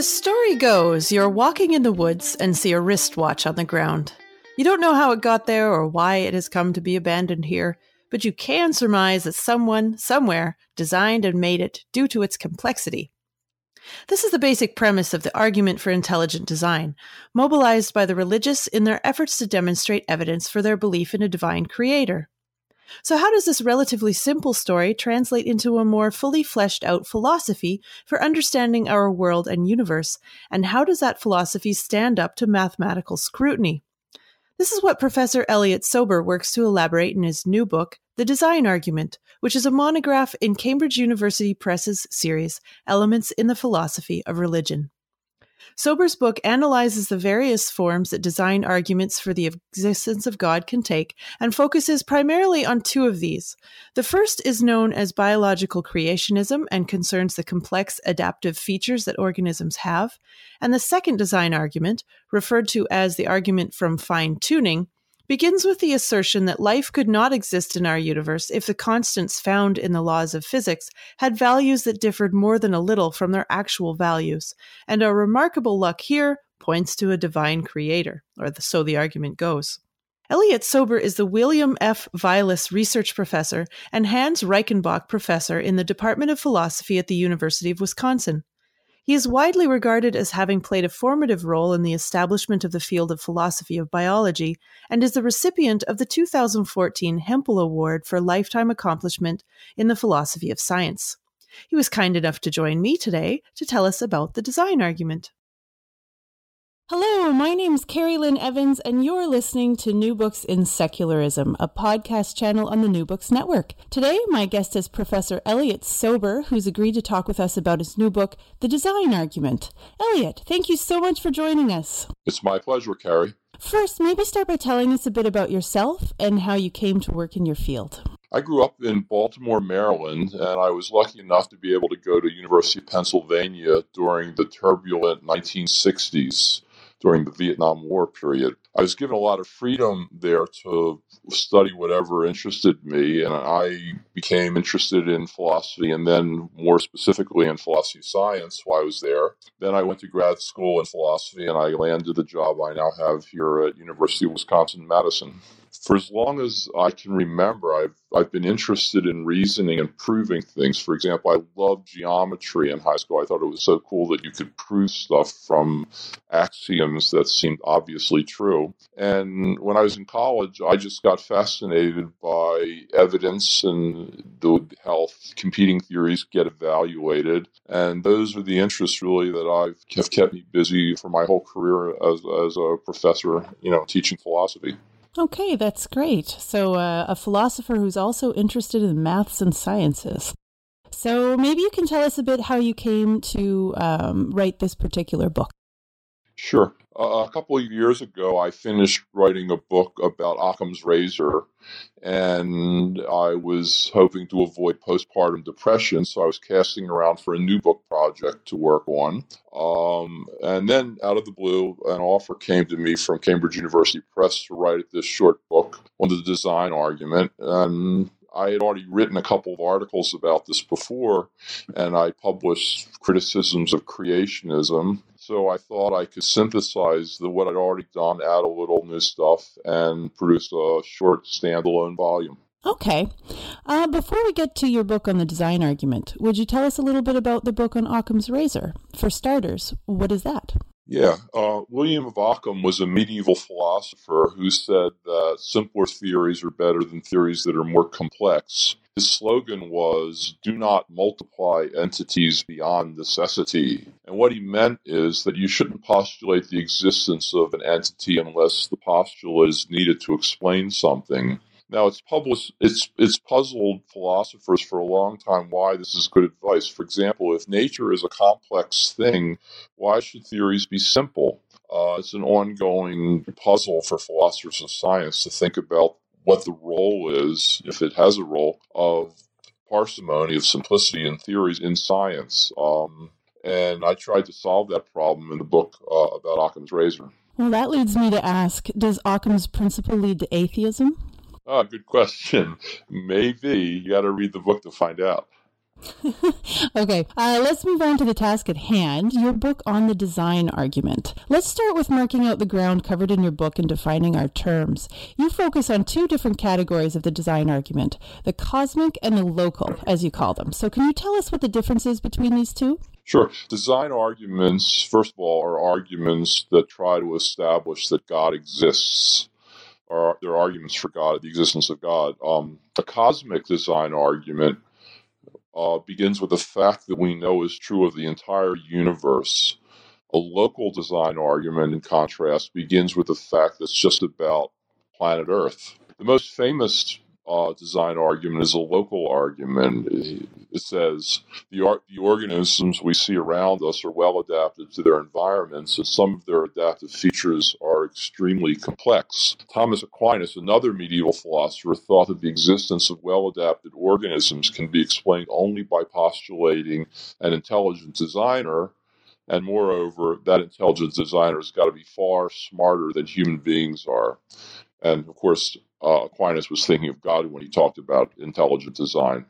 The story goes you're walking in the woods and see a wristwatch on the ground. You don't know how it got there or why it has come to be abandoned here, but you can surmise that someone, somewhere, designed and made it due to its complexity. This is the basic premise of the argument for intelligent design, mobilized by the religious in their efforts to demonstrate evidence for their belief in a divine creator. So, how does this relatively simple story translate into a more fully fleshed out philosophy for understanding our world and universe? And how does that philosophy stand up to mathematical scrutiny? This is what Professor Elliot Sober works to elaborate in his new book, The Design Argument, which is a monograph in Cambridge University Press's series, Elements in the Philosophy of Religion. Sober's book analyzes the various forms that design arguments for the existence of God can take and focuses primarily on two of these. The first is known as biological creationism and concerns the complex adaptive features that organisms have. And the second design argument, referred to as the argument from fine tuning, begins with the assertion that life could not exist in our universe if the constants found in the laws of physics had values that differed more than a little from their actual values. And our remarkable luck here points to a divine creator, or so the argument goes. Elliot Sober is the William F. Vilas Research Professor and Hans Reichenbach Professor in the Department of Philosophy at the University of Wisconsin. He is widely regarded as having played a formative role in the establishment of the field of philosophy of biology and is the recipient of the 2014 Hempel Award for Lifetime Accomplishment in the Philosophy of Science. He was kind enough to join me today to tell us about the design argument. Hello, my name is Carrie Lynn Evans, and you're listening to New Books in Secularism, a podcast channel on the New Books Network. Today, my guest is Professor Elliot Sober, who's agreed to talk with us about his new book, The Design Argument. Elliot, thank you so much for joining us. It's my pleasure, Carrie. First, maybe start by telling us a bit about yourself and how you came to work in your field. I grew up in Baltimore, Maryland, and I was lucky enough to be able to go to University of Pennsylvania during the turbulent 1960s during the Vietnam War period. I was given a lot of freedom there to study whatever interested me, and I became interested in philosophy and then more specifically in philosophy science while I was there. Then I went to grad school in philosophy and I landed the job I now have here at University of Wisconsin Madison for as long as I can remember, I've I've been interested in reasoning and proving things. For example, I loved geometry in high school. I thought it was so cool that you could prove stuff from axioms that seemed obviously true. And when I was in college, I just got fascinated by evidence and the how competing theories get evaluated. And those are the interests really that I've have kept me busy for my whole career as as a professor, you know, teaching philosophy. Okay, that's great. So, uh, a philosopher who's also interested in maths and sciences. So, maybe you can tell us a bit how you came to um, write this particular book. Sure. A couple of years ago, I finished writing a book about Occam's razor, and I was hoping to avoid postpartum depression, so I was casting around for a new book project to work on. Um, and then, out of the blue, an offer came to me from Cambridge University Press to write this short book on the design argument. And I had already written a couple of articles about this before, and I published criticisms of creationism. So I thought I could synthesize the what I'd already done, add a little new stuff, and produce a short standalone volume. Okay. Uh, before we get to your book on the design argument, would you tell us a little bit about the book on Occam's razor? For starters, what is that? Yeah, uh, William of Ockham was a medieval philosopher who said that simpler theories are better than theories that are more complex. His slogan was, Do not multiply entities beyond necessity. And what he meant is that you shouldn't postulate the existence of an entity unless the postulate is needed to explain something. Now it's published it's it's puzzled philosophers for a long time why this is good advice. For example, if nature is a complex thing, why should theories be simple? Uh, it's an ongoing puzzle for philosophers of science to think about what the role is, if it has a role, of parsimony, of simplicity in theories in science. Um, and I tried to solve that problem in the book uh, about Occam's razor. Well, that leads me to ask Does Occam's principle lead to atheism? Ah, good question. Maybe you got to read the book to find out. okay, uh, let's move on to the task at hand your book on the design argument. Let's start with marking out the ground covered in your book and defining our terms. You focus on two different categories of the design argument the cosmic and the local, as you call them. So, can you tell us what the difference is between these two? Sure. Design arguments, first of all, are arguments that try to establish that God exists are arguments for God, the existence of God. Um, a cosmic design argument uh, begins with the fact that we know is true of the entire universe. A local design argument, in contrast, begins with the fact that's just about planet Earth. The most famous uh, design argument is a local argument. It says the, ar- the organisms we see around us are well adapted to their environments, and some of their adaptive features are extremely complex. Thomas Aquinas, another medieval philosopher, thought that the existence of well adapted organisms can be explained only by postulating an intelligent designer and moreover, that intelligent designer has got to be far smarter than human beings are. And of course, uh, Aquinas was thinking of God when he talked about intelligent design.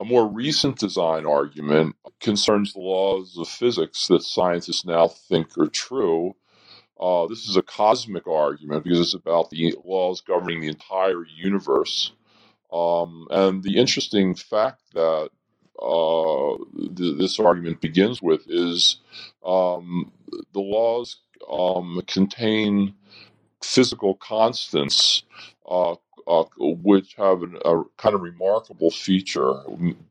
A more recent design argument concerns the laws of physics that scientists now think are true. Uh, this is a cosmic argument because it's about the laws governing the entire universe. Um, and the interesting fact that uh, th- this argument begins with is um, the laws um, contain physical constants uh, uh, which have an, a kind of remarkable feature,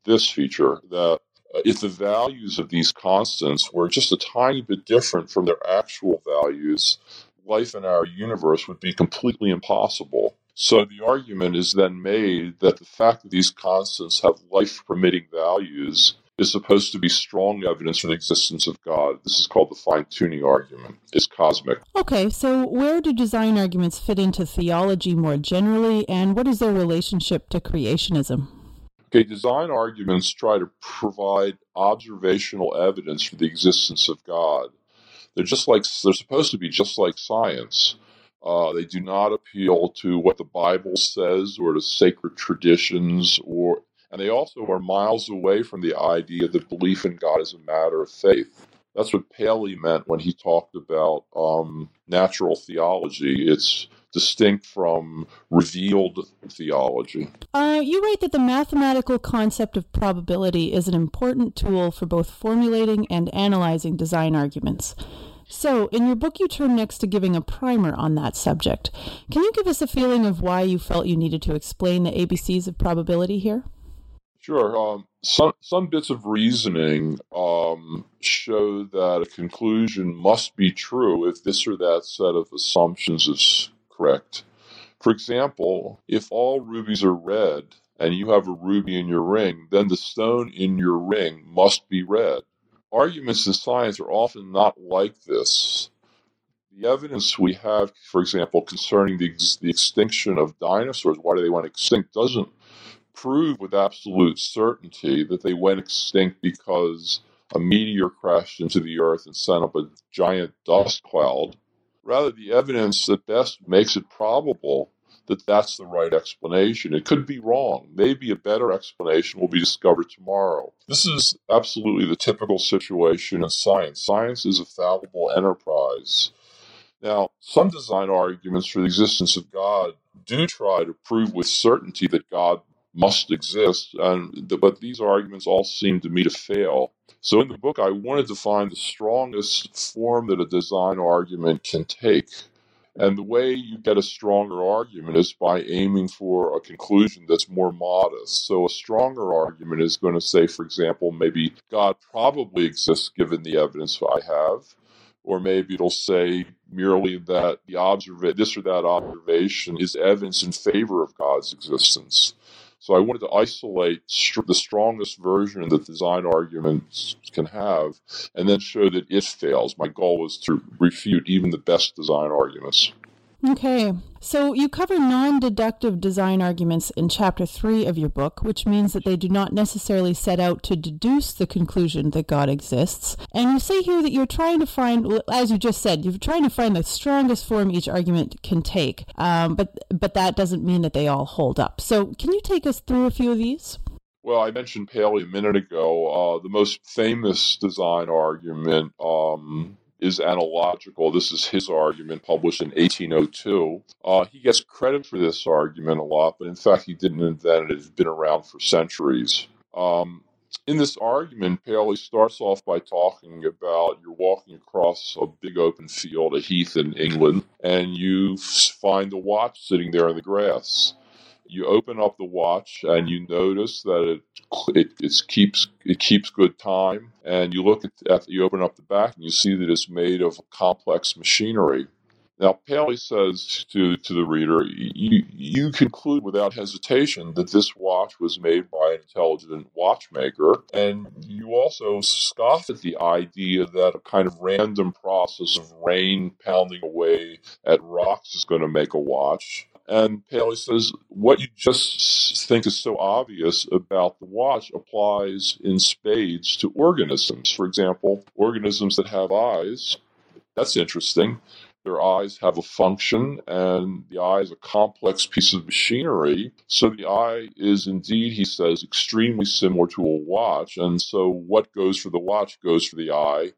this feature, that if the values of these constants were just a tiny bit different from their actual values, life in our universe would be completely impossible. So the argument is then made that the fact that these constants have life permitting values is supposed to be strong evidence for the existence of God. This is called the fine tuning argument. It's cosmic. Okay, so where do design arguments fit into theology more generally, and what is their relationship to creationism? Okay, design arguments try to provide observational evidence for the existence of God. They're just like they're supposed to be just like science. Uh, they do not appeal to what the Bible says or to sacred traditions or and they also are miles away from the idea that belief in God is a matter of faith. That's what Paley meant when he talked about um, natural theology. It's distinct from revealed theology. Uh, you write that the mathematical concept of probability is an important tool for both formulating and analyzing design arguments. So, in your book, you turn next to giving a primer on that subject. Can you give us a feeling of why you felt you needed to explain the ABCs of probability here? Sure. Um, some some bits of reasoning um, show that a conclusion must be true if this or that set of assumptions is correct. For example, if all rubies are red and you have a ruby in your ring, then the stone in your ring must be red. Arguments in science are often not like this. the evidence we have, for example, concerning the, the extinction of dinosaurs, why do they went extinct, doesn't prove with absolute certainty that they went extinct because a meteor crashed into the earth and sent up a giant dust cloud. Rather, the evidence at best makes it probable that that's the right explanation. It could be wrong. Maybe a better explanation will be discovered tomorrow. This is absolutely the typical situation in science. Science is a fallible enterprise. Now, some design arguments for the existence of God do try to prove with certainty that God must exist, and but these arguments all seem to me to fail. So in the book, I wanted to find the strongest form that a design argument can take. And the way you get a stronger argument is by aiming for a conclusion that's more modest. So, a stronger argument is going to say, for example, maybe God probably exists given the evidence I have. Or maybe it'll say merely that the observa- this or that observation is evidence in favor of God's existence. So I wanted to isolate the strongest version that design arguments can have and then show that it fails. My goal was to refute even the best design arguments. Okay, so you cover non deductive design arguments in chapter three of your book, which means that they do not necessarily set out to deduce the conclusion that God exists. And you say here that you're trying to find, as you just said, you're trying to find the strongest form each argument can take, um, but, but that doesn't mean that they all hold up. So can you take us through a few of these? Well, I mentioned Paley a minute ago. Uh, the most famous design argument um, is analogical. This is his argument published in 1802. Uh, he gets credit for this argument a lot, but in fact, he didn't invent it. It's been around for centuries. Um, in this argument, Paley starts off by talking about you're walking across a big open field, a heath in England, and you find a watch sitting there in the grass you open up the watch and you notice that it it, keeps it keeps good time. And you look at, at you open up the back and you see that it's made of complex machinery. Now paley says to, to the reader you, you conclude without hesitation that this watch was made by an intelligent watchmaker. And you also scoff at the idea that a kind of random process of rain pounding away at rocks is going to make a watch and Paley says, what you just think is so obvious about the watch applies in spades to organisms. For example, organisms that have eyes, that's interesting. Their eyes have a function, and the eye is a complex piece of machinery. So the eye is indeed, he says, extremely similar to a watch. And so what goes for the watch goes for the eye.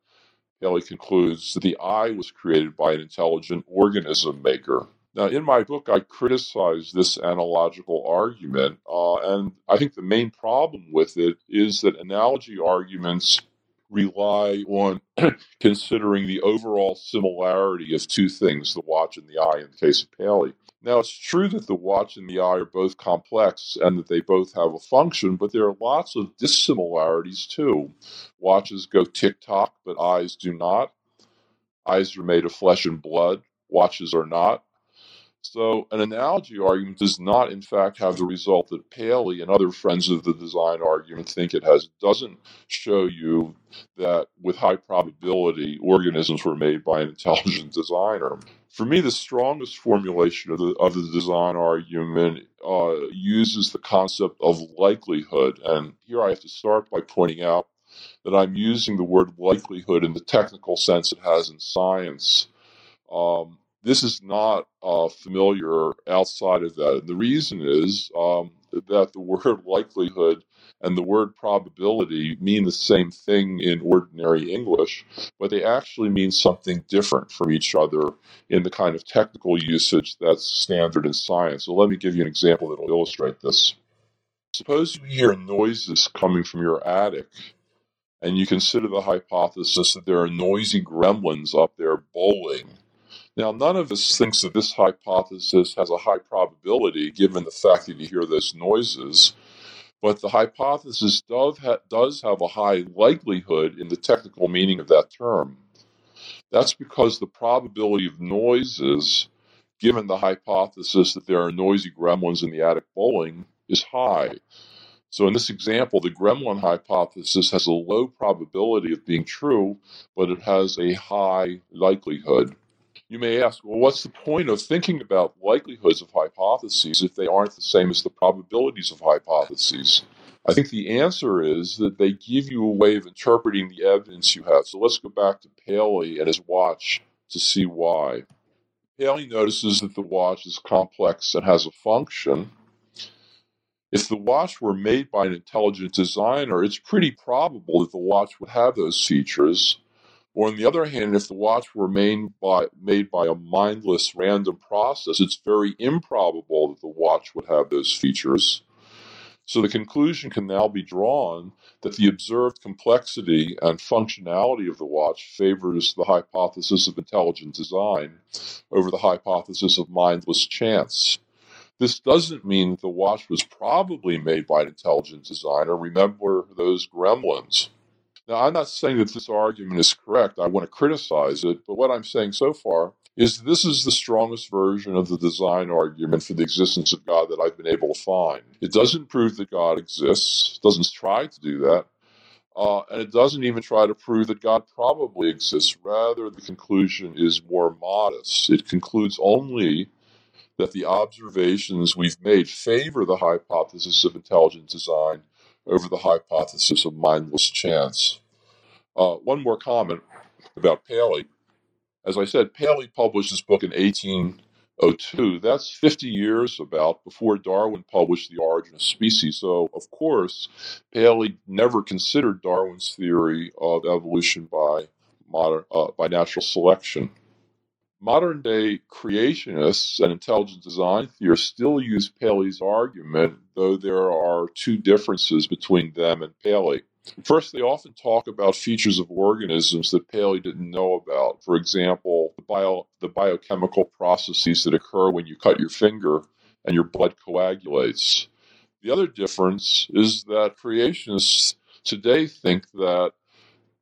Paley concludes that the eye was created by an intelligent organism maker. Now, in my book, I criticize this analogical argument, uh, and I think the main problem with it is that analogy arguments rely on considering the overall similarity of two things, the watch and the eye, in the case of Paley. Now, it's true that the watch and the eye are both complex and that they both have a function, but there are lots of dissimilarities too. Watches go tick tock, but eyes do not. Eyes are made of flesh and blood, watches are not. So, an analogy argument does not, in fact, have the result that Paley and other friends of the design argument think it has. It doesn't show you that, with high probability, organisms were made by an intelligent designer. For me, the strongest formulation of the, of the design argument uh, uses the concept of likelihood. And here I have to start by pointing out that I'm using the word likelihood in the technical sense it has in science. Um, this is not uh, familiar outside of that. And the reason is um, that the word likelihood and the word probability mean the same thing in ordinary English, but they actually mean something different from each other in the kind of technical usage that's standard in science. So let me give you an example that will illustrate this. Suppose you hear noises coming from your attic, and you consider the hypothesis that there are noisy gremlins up there bowling now, none of us thinks that this hypothesis has a high probability given the fact that you hear those noises, but the hypothesis does, have a high likelihood in the technical meaning of that term. That's because the probability of noises, given the hypothesis that there are noisy gremlins in the attic bowling, is high. So, in this example, the gremlin hypothesis has a low probability of being true, but it has a high likelihood. You may ask, well, what's the point of thinking about likelihoods of hypotheses if they aren't the same as the probabilities of hypotheses? I think the answer is that they give you a way of interpreting the evidence you have. So let's go back to Paley and his watch to see why. Paley notices that the watch is complex and has a function. If the watch were made by an intelligent designer, it's pretty probable that the watch would have those features. Or on the other hand, if the watch were made by, made by a mindless random process, it's very improbable that the watch would have those features. So the conclusion can now be drawn that the observed complexity and functionality of the watch favors the hypothesis of intelligent design over the hypothesis of mindless chance. This doesn't mean that the watch was probably made by an intelligent designer. Remember those gremlins. Now, I'm not saying that this argument is correct. I want to criticize it, but what I'm saying so far is this is the strongest version of the design argument for the existence of God that I've been able to find. It doesn't prove that God exists, doesn't try to do that, uh, and it doesn't even try to prove that God probably exists. Rather, the conclusion is more modest. It concludes only that the observations we've made favor the hypothesis of intelligent design over the hypothesis of mindless chance. Uh, one more comment about Paley. As I said, Paley published this book in 1802. That's 50 years about before Darwin published The Origin of Species. So, of course, Paley never considered Darwin's theory of evolution by modern uh, by natural selection. Modern day creationists and intelligent design theorists still use Paley's argument, though there are two differences between them and Paley. First, they often talk about features of organisms that Paley didn't know about. For example, the, bio, the biochemical processes that occur when you cut your finger and your blood coagulates. The other difference is that creationists today think that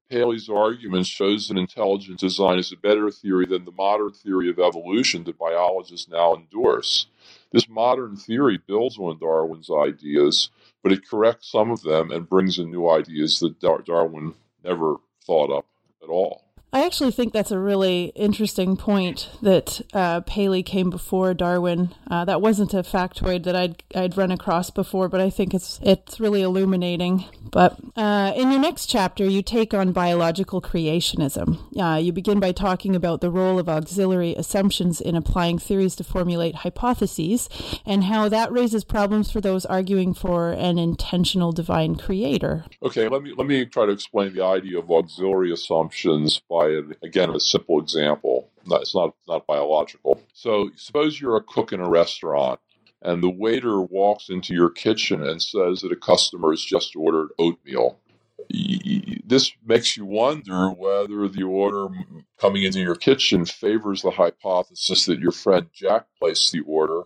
Paley's argument shows that intelligent design is a better theory than the modern theory of evolution that biologists now endorse. This modern theory builds on Darwin's ideas, but it corrects some of them and brings in new ideas that Darwin never thought up at all. I actually think that's a really interesting point that uh, Paley came before Darwin. Uh, that wasn't a factoid that I'd I'd run across before, but I think it's it's really illuminating. But uh, in your next chapter, you take on biological creationism. Uh, you begin by talking about the role of auxiliary assumptions in applying theories to formulate hypotheses, and how that raises problems for those arguing for an intentional divine creator. Okay, let me let me try to explain the idea of auxiliary assumptions by again a simple example. It's not not biological. So suppose you're a cook in a restaurant and the waiter walks into your kitchen and says that a customer has just ordered oatmeal. This makes you wonder whether the order coming into your kitchen favors the hypothesis that your friend Jack placed the order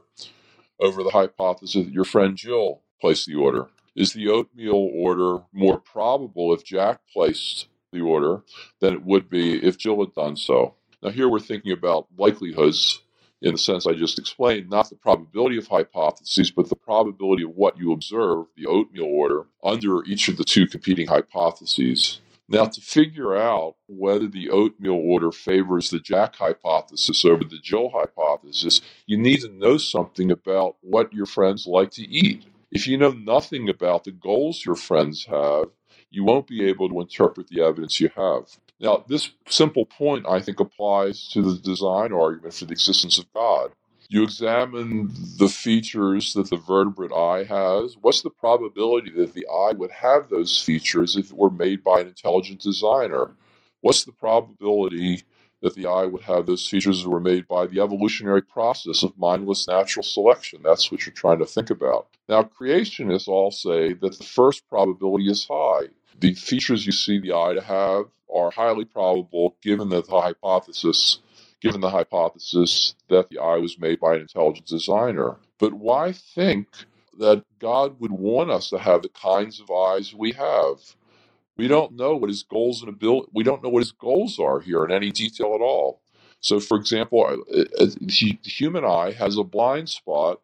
over the hypothesis that your friend Jill placed the order. Is the oatmeal order more probable if Jack placed the order than it would be if Jill had done so? Now, here we're thinking about likelihoods in the sense I just explained, not the probability of hypotheses, but the probability of what you observe, the oatmeal order, under each of the two competing hypotheses. Now, to figure out whether the oatmeal order favors the Jack hypothesis over the Jill hypothesis, you need to know something about what your friends like to eat. If you know nothing about the goals your friends have, you won't be able to interpret the evidence you have. Now, this simple point, I think, applies to the design argument for the existence of God. You examine the features that the vertebrate eye has. What's the probability that the eye would have those features if it were made by an intelligent designer? What's the probability that the eye would have those features that were made by the evolutionary process of mindless natural selection? That's what you're trying to think about. Now, creationists all say that the first probability is high. The features you see the eye to have are highly probable given that the hypothesis given the hypothesis that the eye was made by an intelligent designer. But why think that God would want us to have the kinds of eyes we have? We don't know what his goals and ability we don't know what his goals are here in any detail at all. So for example, uh, uh, the human eye has a blind spot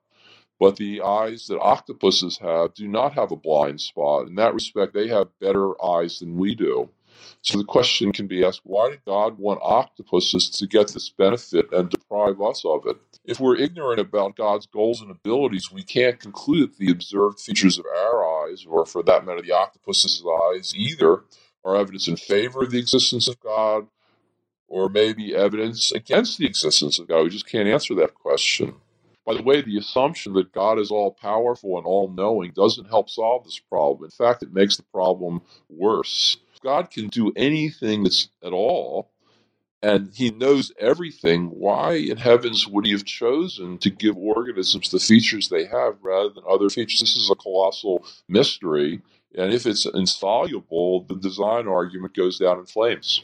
but the eyes that octopuses have do not have a blind spot. In that respect, they have better eyes than we do. So the question can be asked why did God want octopuses to get this benefit and deprive us of it? If we're ignorant about God's goals and abilities, we can't conclude that the observed features of our eyes, or for that matter, the octopus's eyes, either are evidence in favor of the existence of God or maybe evidence against the existence of God. We just can't answer that question. By the way, the assumption that God is all powerful and all knowing doesn't help solve this problem. In fact, it makes the problem worse. God can do anything that's at all, and he knows everything. Why in heavens would he have chosen to give organisms the features they have rather than other features? This is a colossal mystery. And if it's insoluble, the design argument goes down in flames.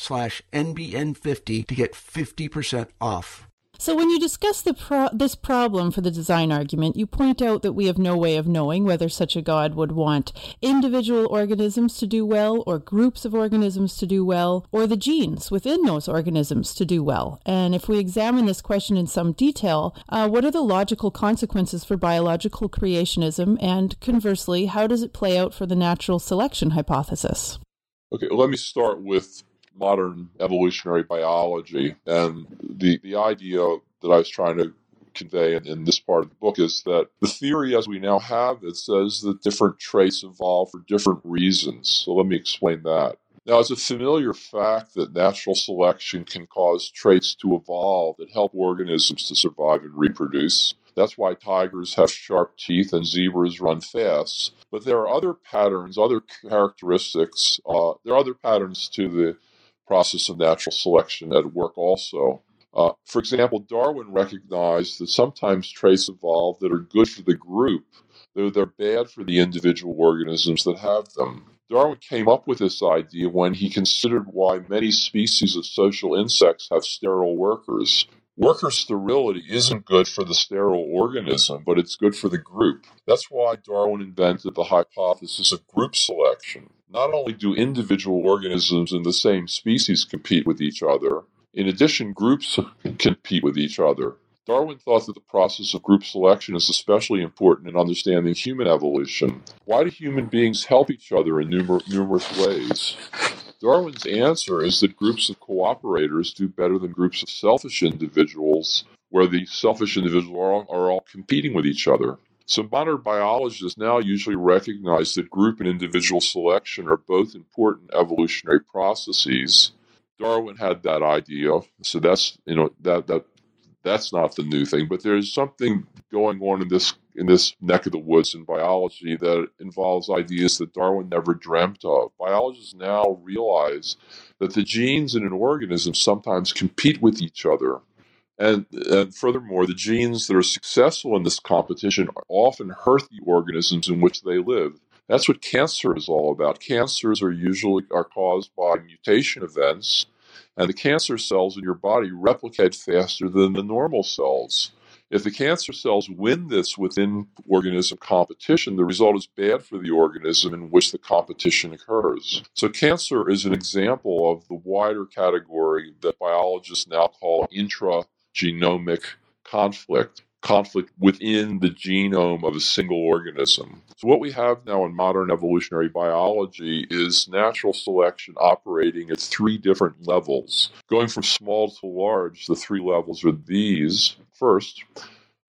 slash NBN50 to get 50% off. So, when you discuss the pro- this problem for the design argument, you point out that we have no way of knowing whether such a God would want individual organisms to do well, or groups of organisms to do well, or the genes within those organisms to do well. And if we examine this question in some detail, uh, what are the logical consequences for biological creationism? And conversely, how does it play out for the natural selection hypothesis? Okay, let me start with modern evolutionary biology. And the, the idea that I was trying to convey in, in, this part of the book is that the theory as we now have it says that different traits evolve for different reasons. So let me explain that. Now, it's a familiar fact that natural selection can cause traits to evolve that help organisms to survive and reproduce. That's why tigers have sharp teeth and zebras run fast. But there are other patterns, other characteristics. Uh, there are other patterns to the process of natural selection at work also. Uh, for example, Darwin recognized that sometimes traits evolve that are good for the group, though they're bad for the individual organisms that have them. Darwin came up with this idea when he considered why many species of social insects have sterile workers. Worker sterility isn't good for the sterile organism, but it's good for the group. That's why Darwin invented the hypothesis of group selection. Not only do individual organisms in the same species compete with each other, in addition, groups compete with each other. Darwin thought that the process of group selection is especially important in understanding human evolution. Why do human beings help each other in numer- numerous ways? Darwin's answer is that groups of cooperators do better than groups of selfish individuals, where the selfish individuals are all, are all competing with each other. So modern biologists now usually recognize that group and individual selection are both important evolutionary processes. Darwin had that idea, so that's you know that that that's not the new thing. But there's something going on in this in this neck of the woods in biology that involves ideas that Darwin never dreamt of. Biologists now realize that the genes in an organism sometimes compete with each other and, and, furthermore, the genes that are successful in this competition often hurt the organisms in which they live. That's what cancer is all about. Cancers are usually are caused by mutation events, and the cancer cells in your body replicate faster than the normal cells. If the cancer cells win this within organism competition, the result is bad for the organism in which the competition occurs. So, cancer is an example of the wider category that biologists now call intra genomic conflict, conflict within the genome of a single organism. So, what we have now in modern evolutionary biology is natural selection operating at three different levels. Going from small to large, the three levels are these. First,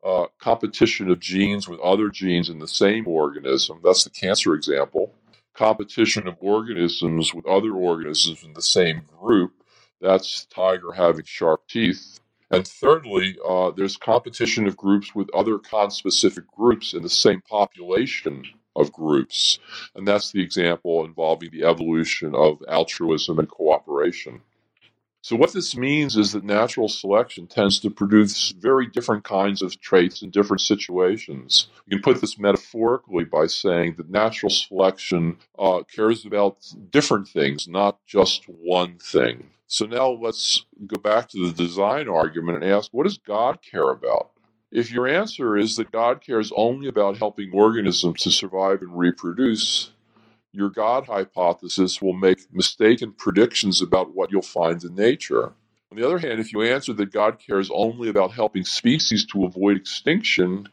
uh, competition of genes with other genes in the same organism. That's the cancer example. Competition of organisms with other organisms in the same group That's tiger having sharp teeth. And thirdly, uh, there's competition of groups with other conspecific groups in the same population of groups. And that's the example involving the evolution of altruism and cooperation. So, what this means is that natural selection tends to produce very different kinds of traits in different situations. You can put this metaphorically by saying that natural selection uh, cares about different things, not just one thing. So, now let's go back to the design argument and ask what does God care about? If your answer is that God cares only about helping organisms to survive and reproduce, your God hypothesis will make mistaken predictions about what you'll find in nature. On the other hand, if you answer that God cares only about helping species to avoid extinction,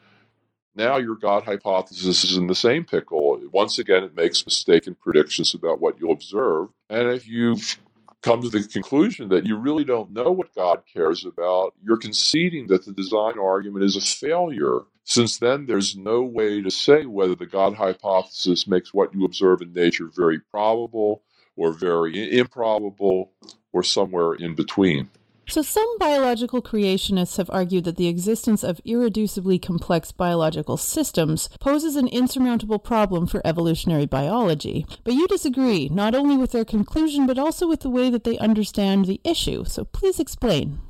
now your God hypothesis is in the same pickle. Once again, it makes mistaken predictions about what you'll observe. And if you've come to the conclusion that you really don't know what God cares about, you're conceding that the design argument is a failure. Since then, there's no way to say whether the God hypothesis makes what you observe in nature very probable or very improbable or somewhere in between. So, some biological creationists have argued that the existence of irreducibly complex biological systems poses an insurmountable problem for evolutionary biology. But you disagree, not only with their conclusion, but also with the way that they understand the issue. So, please explain.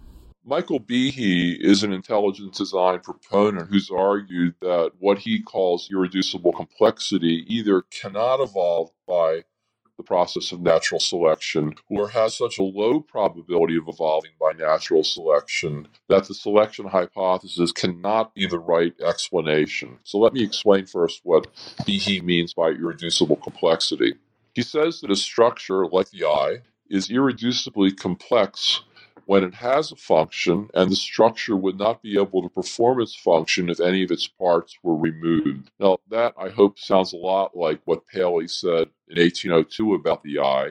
Michael Behe is an intelligent design proponent who's argued that what he calls irreducible complexity either cannot evolve by the process of natural selection or has such a low probability of evolving by natural selection that the selection hypothesis cannot be the right explanation. So let me explain first what Behe means by irreducible complexity. He says that a structure like the eye is irreducibly complex when it has a function and the structure would not be able to perform its function if any of its parts were removed. Now, that I hope sounds a lot like what Paley said in 1802 about the eye.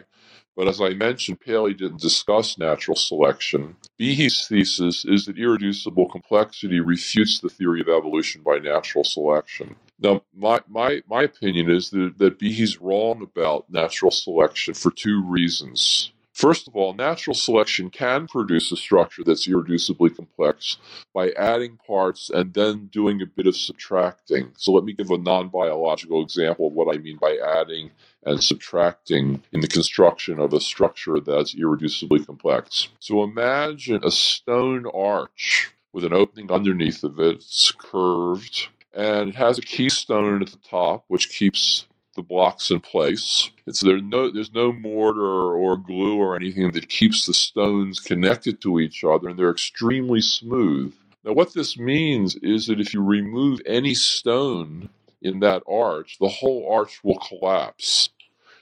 But as I mentioned, Paley didn't discuss natural selection. Behe's thesis is that irreducible complexity refutes the theory of evolution by natural selection. Now, my, my, my opinion is that, that Behe's wrong about natural selection for two reasons. First of all, natural selection can produce a structure that's irreducibly complex by adding parts and then doing a bit of subtracting. So let me give a non biological example of what I mean by adding and subtracting in the construction of a structure that's irreducibly complex. So imagine a stone arch with an opening underneath of it. It's curved and it has a keystone at the top, which keeps the blocks in place. It's there no there's no mortar or glue or anything that keeps the stones connected to each other, and they're extremely smooth. Now, what this means is that if you remove any stone in that arch, the whole arch will collapse.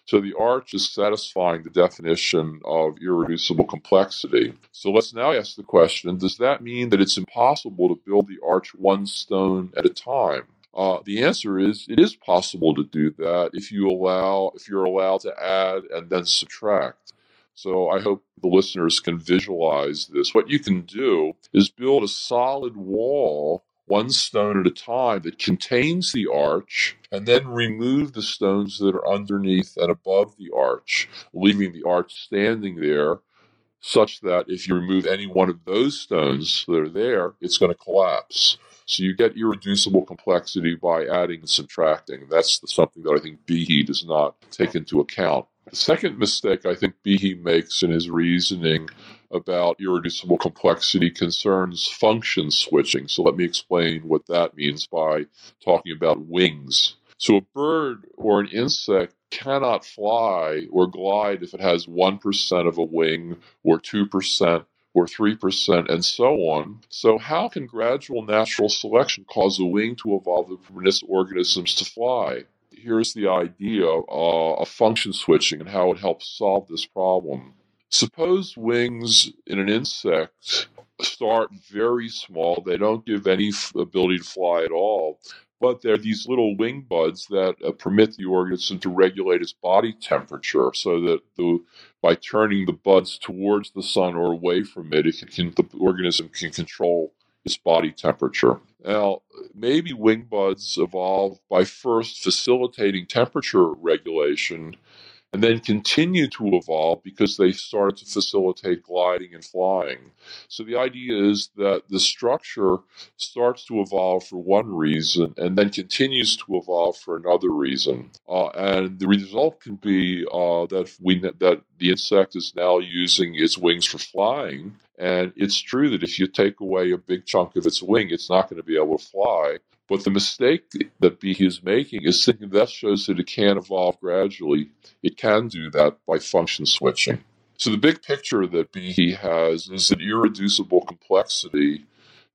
So the arch is satisfying the definition of irreducible complexity. So let's now ask the question Does that mean that it's impossible to build the arch one stone at a time? Uh, the answer is it is possible to do that if you allow if you're allowed to add and then subtract. So I hope the listeners can visualize this. What you can do is build a solid wall one stone at a time that contains the arch and then remove the stones that are underneath and above the arch, leaving the arch standing there such that if you remove any one of those stones that are there, it's going to collapse. So you get irreducible complexity by adding and subtracting. That's something that I think Behe does not take into account. The second mistake I think Behe makes in his reasoning about irreducible complexity concerns function switching. So let me explain what that means by talking about wings. So a bird or an insect cannot fly or glide if it has 1% of a wing or 2% or 3%, and so on. So, how can gradual natural selection cause a wing to evolve to permit organisms to fly? Here's the idea uh, of function switching and how it helps solve this problem. Suppose wings in an insect start very small, they don't give any ability to fly at all, but they're these little wing buds that uh, permit the organism to regulate its body temperature so that the by turning the buds towards the sun or away from it, it can, the organism can control its body temperature. Now, maybe wing buds evolved by first facilitating temperature regulation and then continue to evolve because they start to facilitate gliding and flying. So the idea is that the structure starts to evolve for one reason and then continues to evolve for another reason. Uh, and the result can be uh, that we that the insect is now using its wings for flying. And it's true that if you take away a big chunk of its wing, it's not going to be able to fly. But the mistake that Behe is making is thinking that shows that it can evolve gradually. It can do that by function switching. So the big picture that Behe has is that irreducible complexity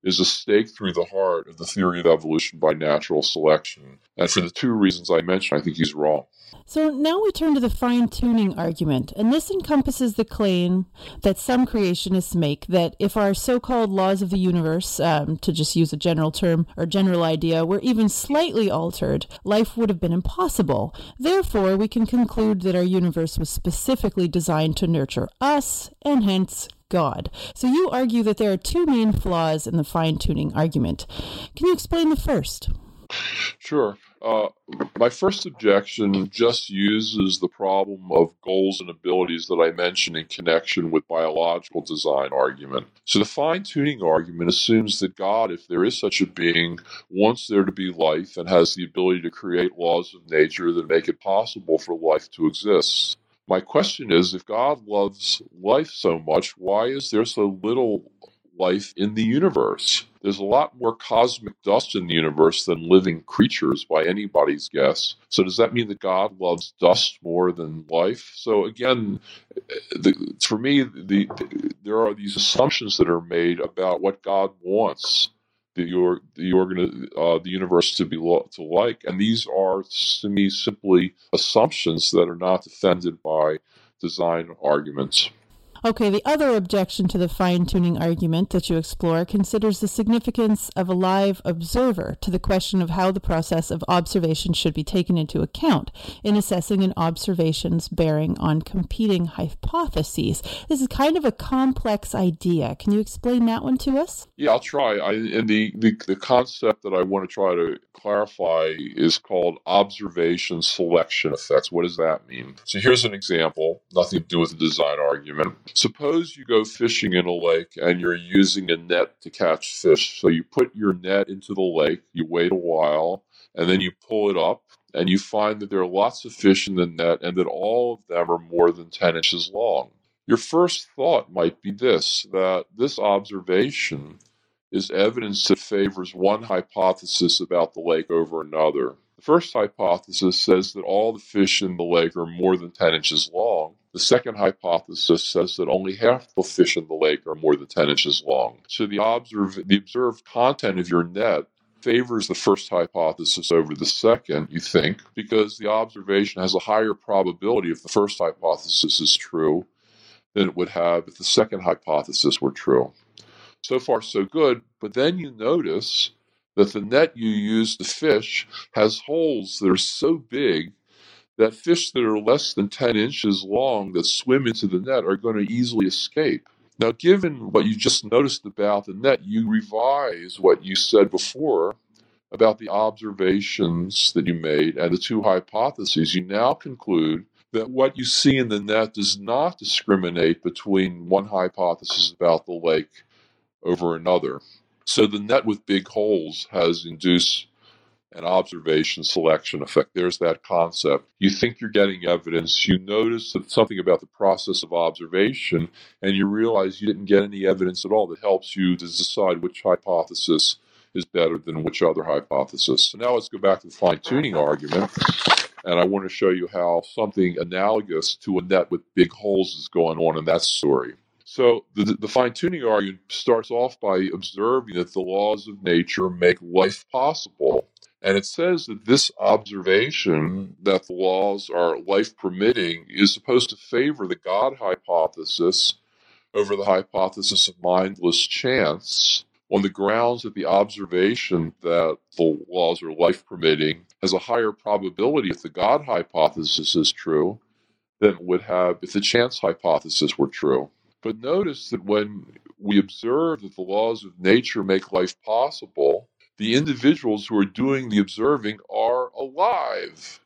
is a stake through the heart of the theory of evolution by natural selection. And for the two reasons I mentioned, I think he's wrong. So now we turn to the fine tuning argument, and this encompasses the claim that some creationists make that if our so called laws of the universe, um, to just use a general term or general idea, were even slightly altered, life would have been impossible. Therefore, we can conclude that our universe was specifically designed to nurture us, and hence God. So you argue that there are two main flaws in the fine tuning argument. Can you explain the first? Sure. Uh, my first objection just uses the problem of goals and abilities that I mentioned in connection with biological design argument. So the fine tuning argument assumes that God, if there is such a being, wants there to be life and has the ability to create laws of nature that make it possible for life to exist. My question is if God loves life so much, why is there so little life in the universe? There's a lot more cosmic dust in the universe than living creatures by anybody's guess. So, does that mean that God loves dust more than life? So, again, the, for me, the, the, there are these assumptions that are made about what God wants the the organ uh, the universe to be lo- to like, and these are to me simply assumptions that are not defended by design arguments. Okay, the other objection to the fine tuning argument that you explore considers the significance of a live observer to the question of how the process of observation should be taken into account in assessing an observation's bearing on competing hypotheses. This is kind of a complex idea. Can you explain that one to us? Yeah, I'll try. I, and the, the, the concept that I want to try to clarify is called observation selection effects. What does that mean? So here's an example, nothing to do with the design argument. Suppose you go fishing in a lake and you're using a net to catch fish. So you put your net into the lake, you wait a while, and then you pull it up, and you find that there are lots of fish in the net and that all of them are more than 10 inches long. Your first thought might be this that this observation is evidence that favors one hypothesis about the lake over another. The first hypothesis says that all the fish in the lake are more than 10 inches long. The second hypothesis says that only half the fish in the lake are more than 10 inches long. So the, observe, the observed content of your net favors the first hypothesis over the second, you think, because the observation has a higher probability if the first hypothesis is true than it would have if the second hypothesis were true. So far, so good, but then you notice that the net you use to fish has holes that are so big that fish that are less than 10 inches long that swim into the net are going to easily escape. Now, given what you just noticed about the net, you revise what you said before about the observations that you made and the two hypotheses. You now conclude that what you see in the net does not discriminate between one hypothesis about the lake over another. So the net with big holes has induced an observation selection effect. There's that concept. You think you're getting evidence, you notice something about the process of observation, and you realize you didn't get any evidence at all that helps you to decide which hypothesis is better than which other hypothesis. So now let's go back to the fine tuning argument. And I want to show you how something analogous to a net with big holes is going on in that story. So the, the fine tuning argument starts off by observing that the laws of nature make life possible. And it says that this observation that the laws are life permitting is supposed to favor the God hypothesis over the hypothesis of mindless chance on the grounds that the observation that the laws are life permitting has a higher probability if the God hypothesis is true than it would have if the chance hypothesis were true. But notice that when we observe that the laws of nature make life possible, the individuals who are doing the observing are alive.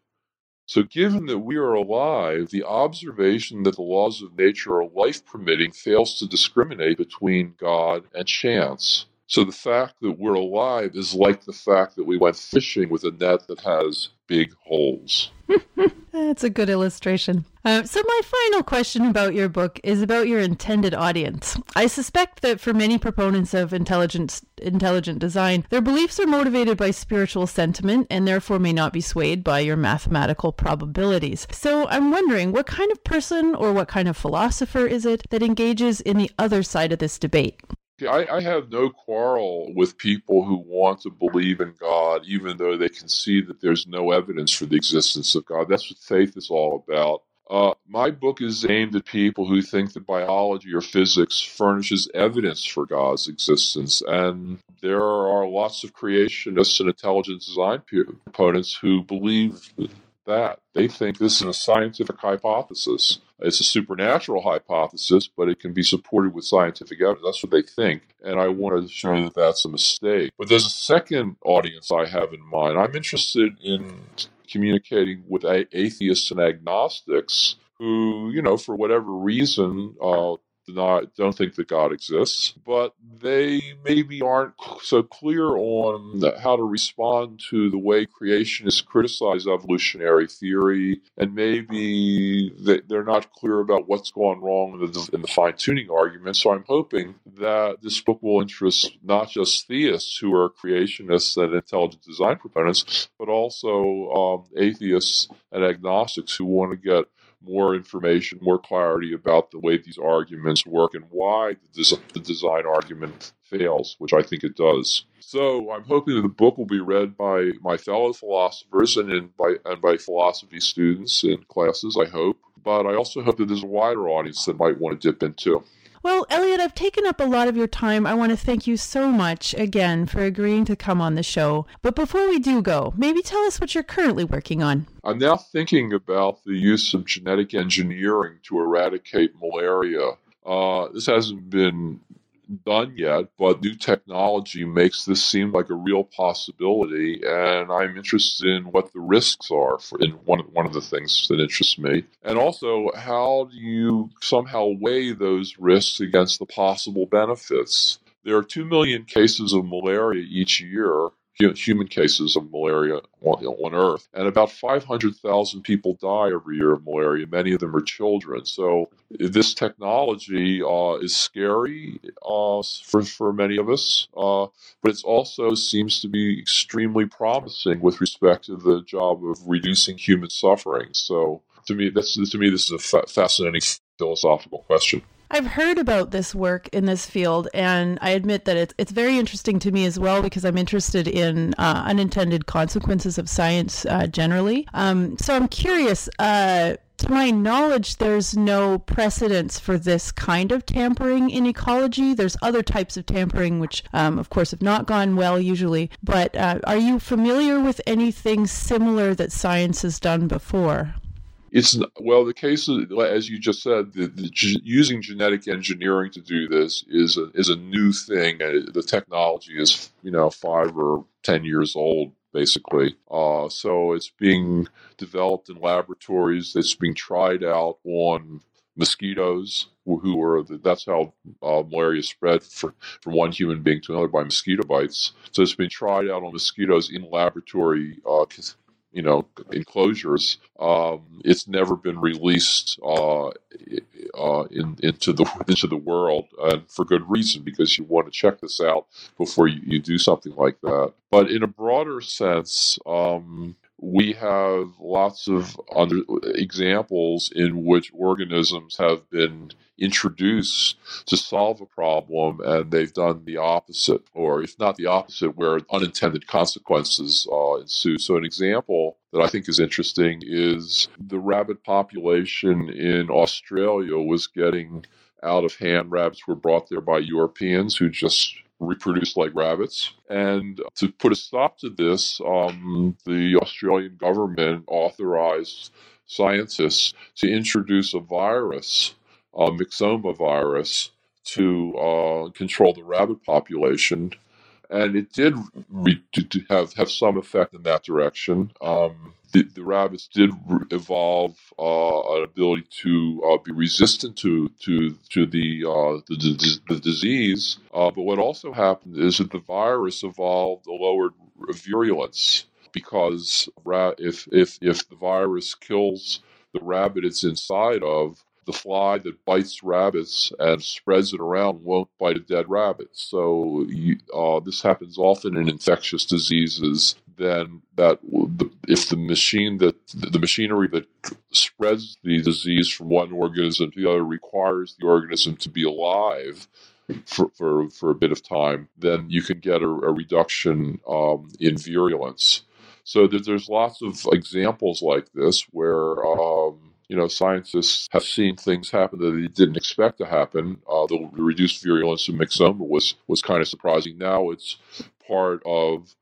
So, given that we are alive, the observation that the laws of nature are life permitting fails to discriminate between God and chance. So, the fact that we're alive is like the fact that we went fishing with a net that has big holes. That's a good illustration. Uh, so, my final question about your book is about your intended audience. I suspect that for many proponents of intelligent, intelligent design, their beliefs are motivated by spiritual sentiment and therefore may not be swayed by your mathematical probabilities. So, I'm wondering what kind of person or what kind of philosopher is it that engages in the other side of this debate? I, I, have no quarrel with people who want to believe in God, even though they can see that there's no evidence for the existence of God. That's what faith is all about. Uh, my book is aimed at people who think that biology or physics furnishes evidence for God's existence. And there are lots of creationists and intelligent design proponents who believe that. They think this is a scientific hypothesis. It's a supernatural hypothesis, but it can be supported with scientific evidence. That's what they think. And I wanted to show that that's a mistake. But there's a second audience I have in mind. I'm interested in communicating with atheists and agnostics who, you know, for whatever reason, uh, not don't think that God exists, but they maybe aren't so clear on how to respond to the way creationists criticize evolutionary theory, and maybe they're not clear about what's gone wrong in the, in the fine tuning argument. So I'm hoping that this book will interest not just theists who are creationists and intelligent design proponents, but also um, atheists and agnostics who want to get more information, more clarity about the way these arguments work and why the, des- the design argument fails, which I think it does. So I'm hoping that the book will be read by my fellow philosophers and by and by philosophy students in classes. I hope, but I also hope that there's a wider audience that might want to dip into. Well, Elliott, I've taken up a lot of your time. I want to thank you so much again for agreeing to come on the show. But before we do go, maybe tell us what you're currently working on. I'm now thinking about the use of genetic engineering to eradicate malaria. Uh, this hasn't been done yet, but new technology makes this seem like a real possibility, and I'm interested in what the risks are. For, in one of, one of the things that interests me, and also how do you somehow weigh those risks against the possible benefits? There are two million cases of malaria each year, human cases of malaria on, Earth, and about 500,000 people die every year of malaria. Many of them are children. So this technology uh, is scary uh, for for many of us, uh, but it also seems to be extremely promising with respect to the job of reducing human suffering. So to me, that's to me this is a fa- fascinating philosophical question. I've heard about this work in this field, and I admit that it's it's very interesting to me as well because I'm interested in uh, unintended consequences of science uh, generally. Um, so I'm curious. Uh, to my knowledge, there's no precedence for this kind of tampering in ecology. There's other types of tampering, which, um, of course, have not gone well usually. But uh, are you familiar with anything similar that science has done before? It's well, the case of, as you just said, the, the, using genetic engineering to do this is a, is a new thing. The technology is you know five or ten years old basically. Uh, so it's being developed in laboratories. It's being tried out on mosquitoes who are that's how uh, malaria spread for, from one human being to another by mosquito bites. So it's been tried out on mosquitoes in laboratory uh, you know enclosures. Um, it's never been released uh, uh, in, into the into the world, and for good reason because you want to check this out before you, you do something like that. But in a broader sense, um, we have lots of other examples in which organisms have been introduced to solve a problem and they've done the opposite, or if not the opposite, where unintended consequences uh, ensue. So, an example that I think is interesting is the rabbit population in Australia was getting out of hand. Rabbits were brought there by Europeans who just reproduced like rabbits. And to put a stop to this, um, the Australian government authorized scientists to introduce a virus a myxoma virus to uh, control the rabbit population. And it did re- have, have some effect in that direction. Um, the, rabbits did re- evolve uh, an ability to uh, be resistant to to to the uh, the, the, the disease. Uh, but what also happened is that the virus evolved a lowered virulence because ra- if if if the virus kills the rabbit it's inside of, the fly that bites rabbits and spreads it around won't bite a dead rabbit. So you, uh, this happens often in infectious diseases. Then that if the machine that the machinery that spreads the disease from one organism to the other requires the organism to be alive. For, for, for a bit of time, then you can get a, a reduction um, in virulence. So there's lots of examples like this where um, you know, scientists have seen things happen that they didn't expect to happen. Uh, the reduced virulence of myxoma was was kind of surprising. Now it's part of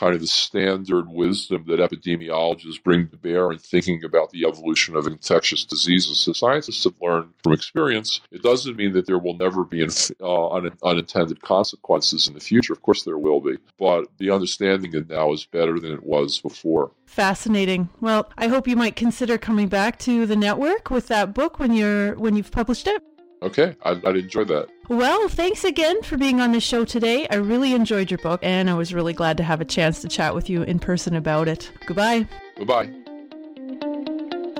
kind of the standard wisdom that epidemiologists bring to bear in thinking about the evolution of infectious diseases. So scientists have learned from experience. It doesn't mean that there will never be uh, un- unintended consequences in the future. Of course, there will be, but the understanding of now is better than it was before. Fascinating. Well, I hope you might consider coming back to the network with that book when you're when you've published it. Okay, I'd, I'd enjoy that. Well, thanks again for being on the show today. I really enjoyed your book, and I was really glad to have a chance to chat with you in person about it. Goodbye. Goodbye.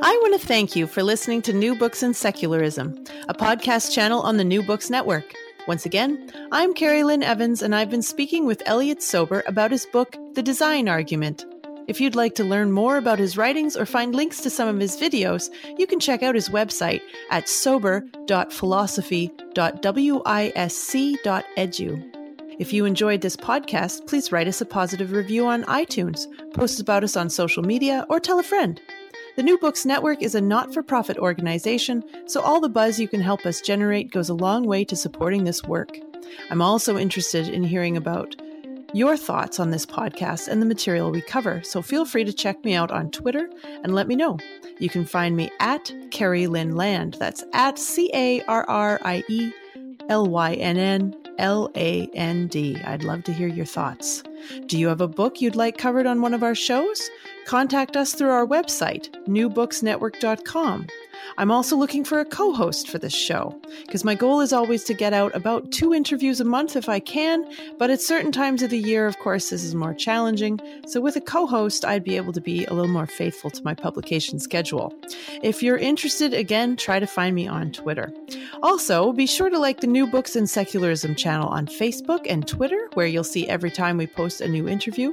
I want to thank you for listening to New Books in Secularism, a podcast channel on the New Books Network. Once again, I'm Carrie Lynn Evans, and I've been speaking with Elliott Sober about his book, The Design Argument. If you'd like to learn more about his writings or find links to some of his videos, you can check out his website at sober.philosophy.wisc.edu. If you enjoyed this podcast, please write us a positive review on iTunes, post about us on social media, or tell a friend. The New Books Network is a not for profit organization, so all the buzz you can help us generate goes a long way to supporting this work. I'm also interested in hearing about your thoughts on this podcast and the material we cover, so feel free to check me out on Twitter and let me know. You can find me at Carrie Lynn Land. That's at C A R R I E L Y N N L A N D. I'd love to hear your thoughts. Do you have a book you'd like covered on one of our shows? Contact us through our website, newbooksnetwork.com. I'm also looking for a co host for this show, because my goal is always to get out about two interviews a month if I can, but at certain times of the year, of course, this is more challenging. So with a co host, I'd be able to be a little more faithful to my publication schedule. If you're interested, again, try to find me on Twitter. Also, be sure to like the New Books and Secularism channel on Facebook and Twitter, where you'll see every time we post a new interview.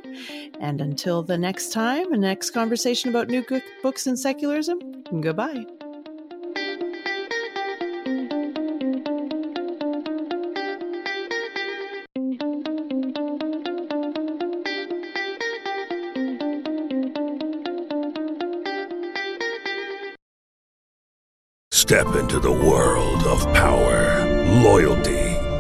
And until the next time, a next conversation about new books and secularism, goodbye. Step into the world of power, loyalty,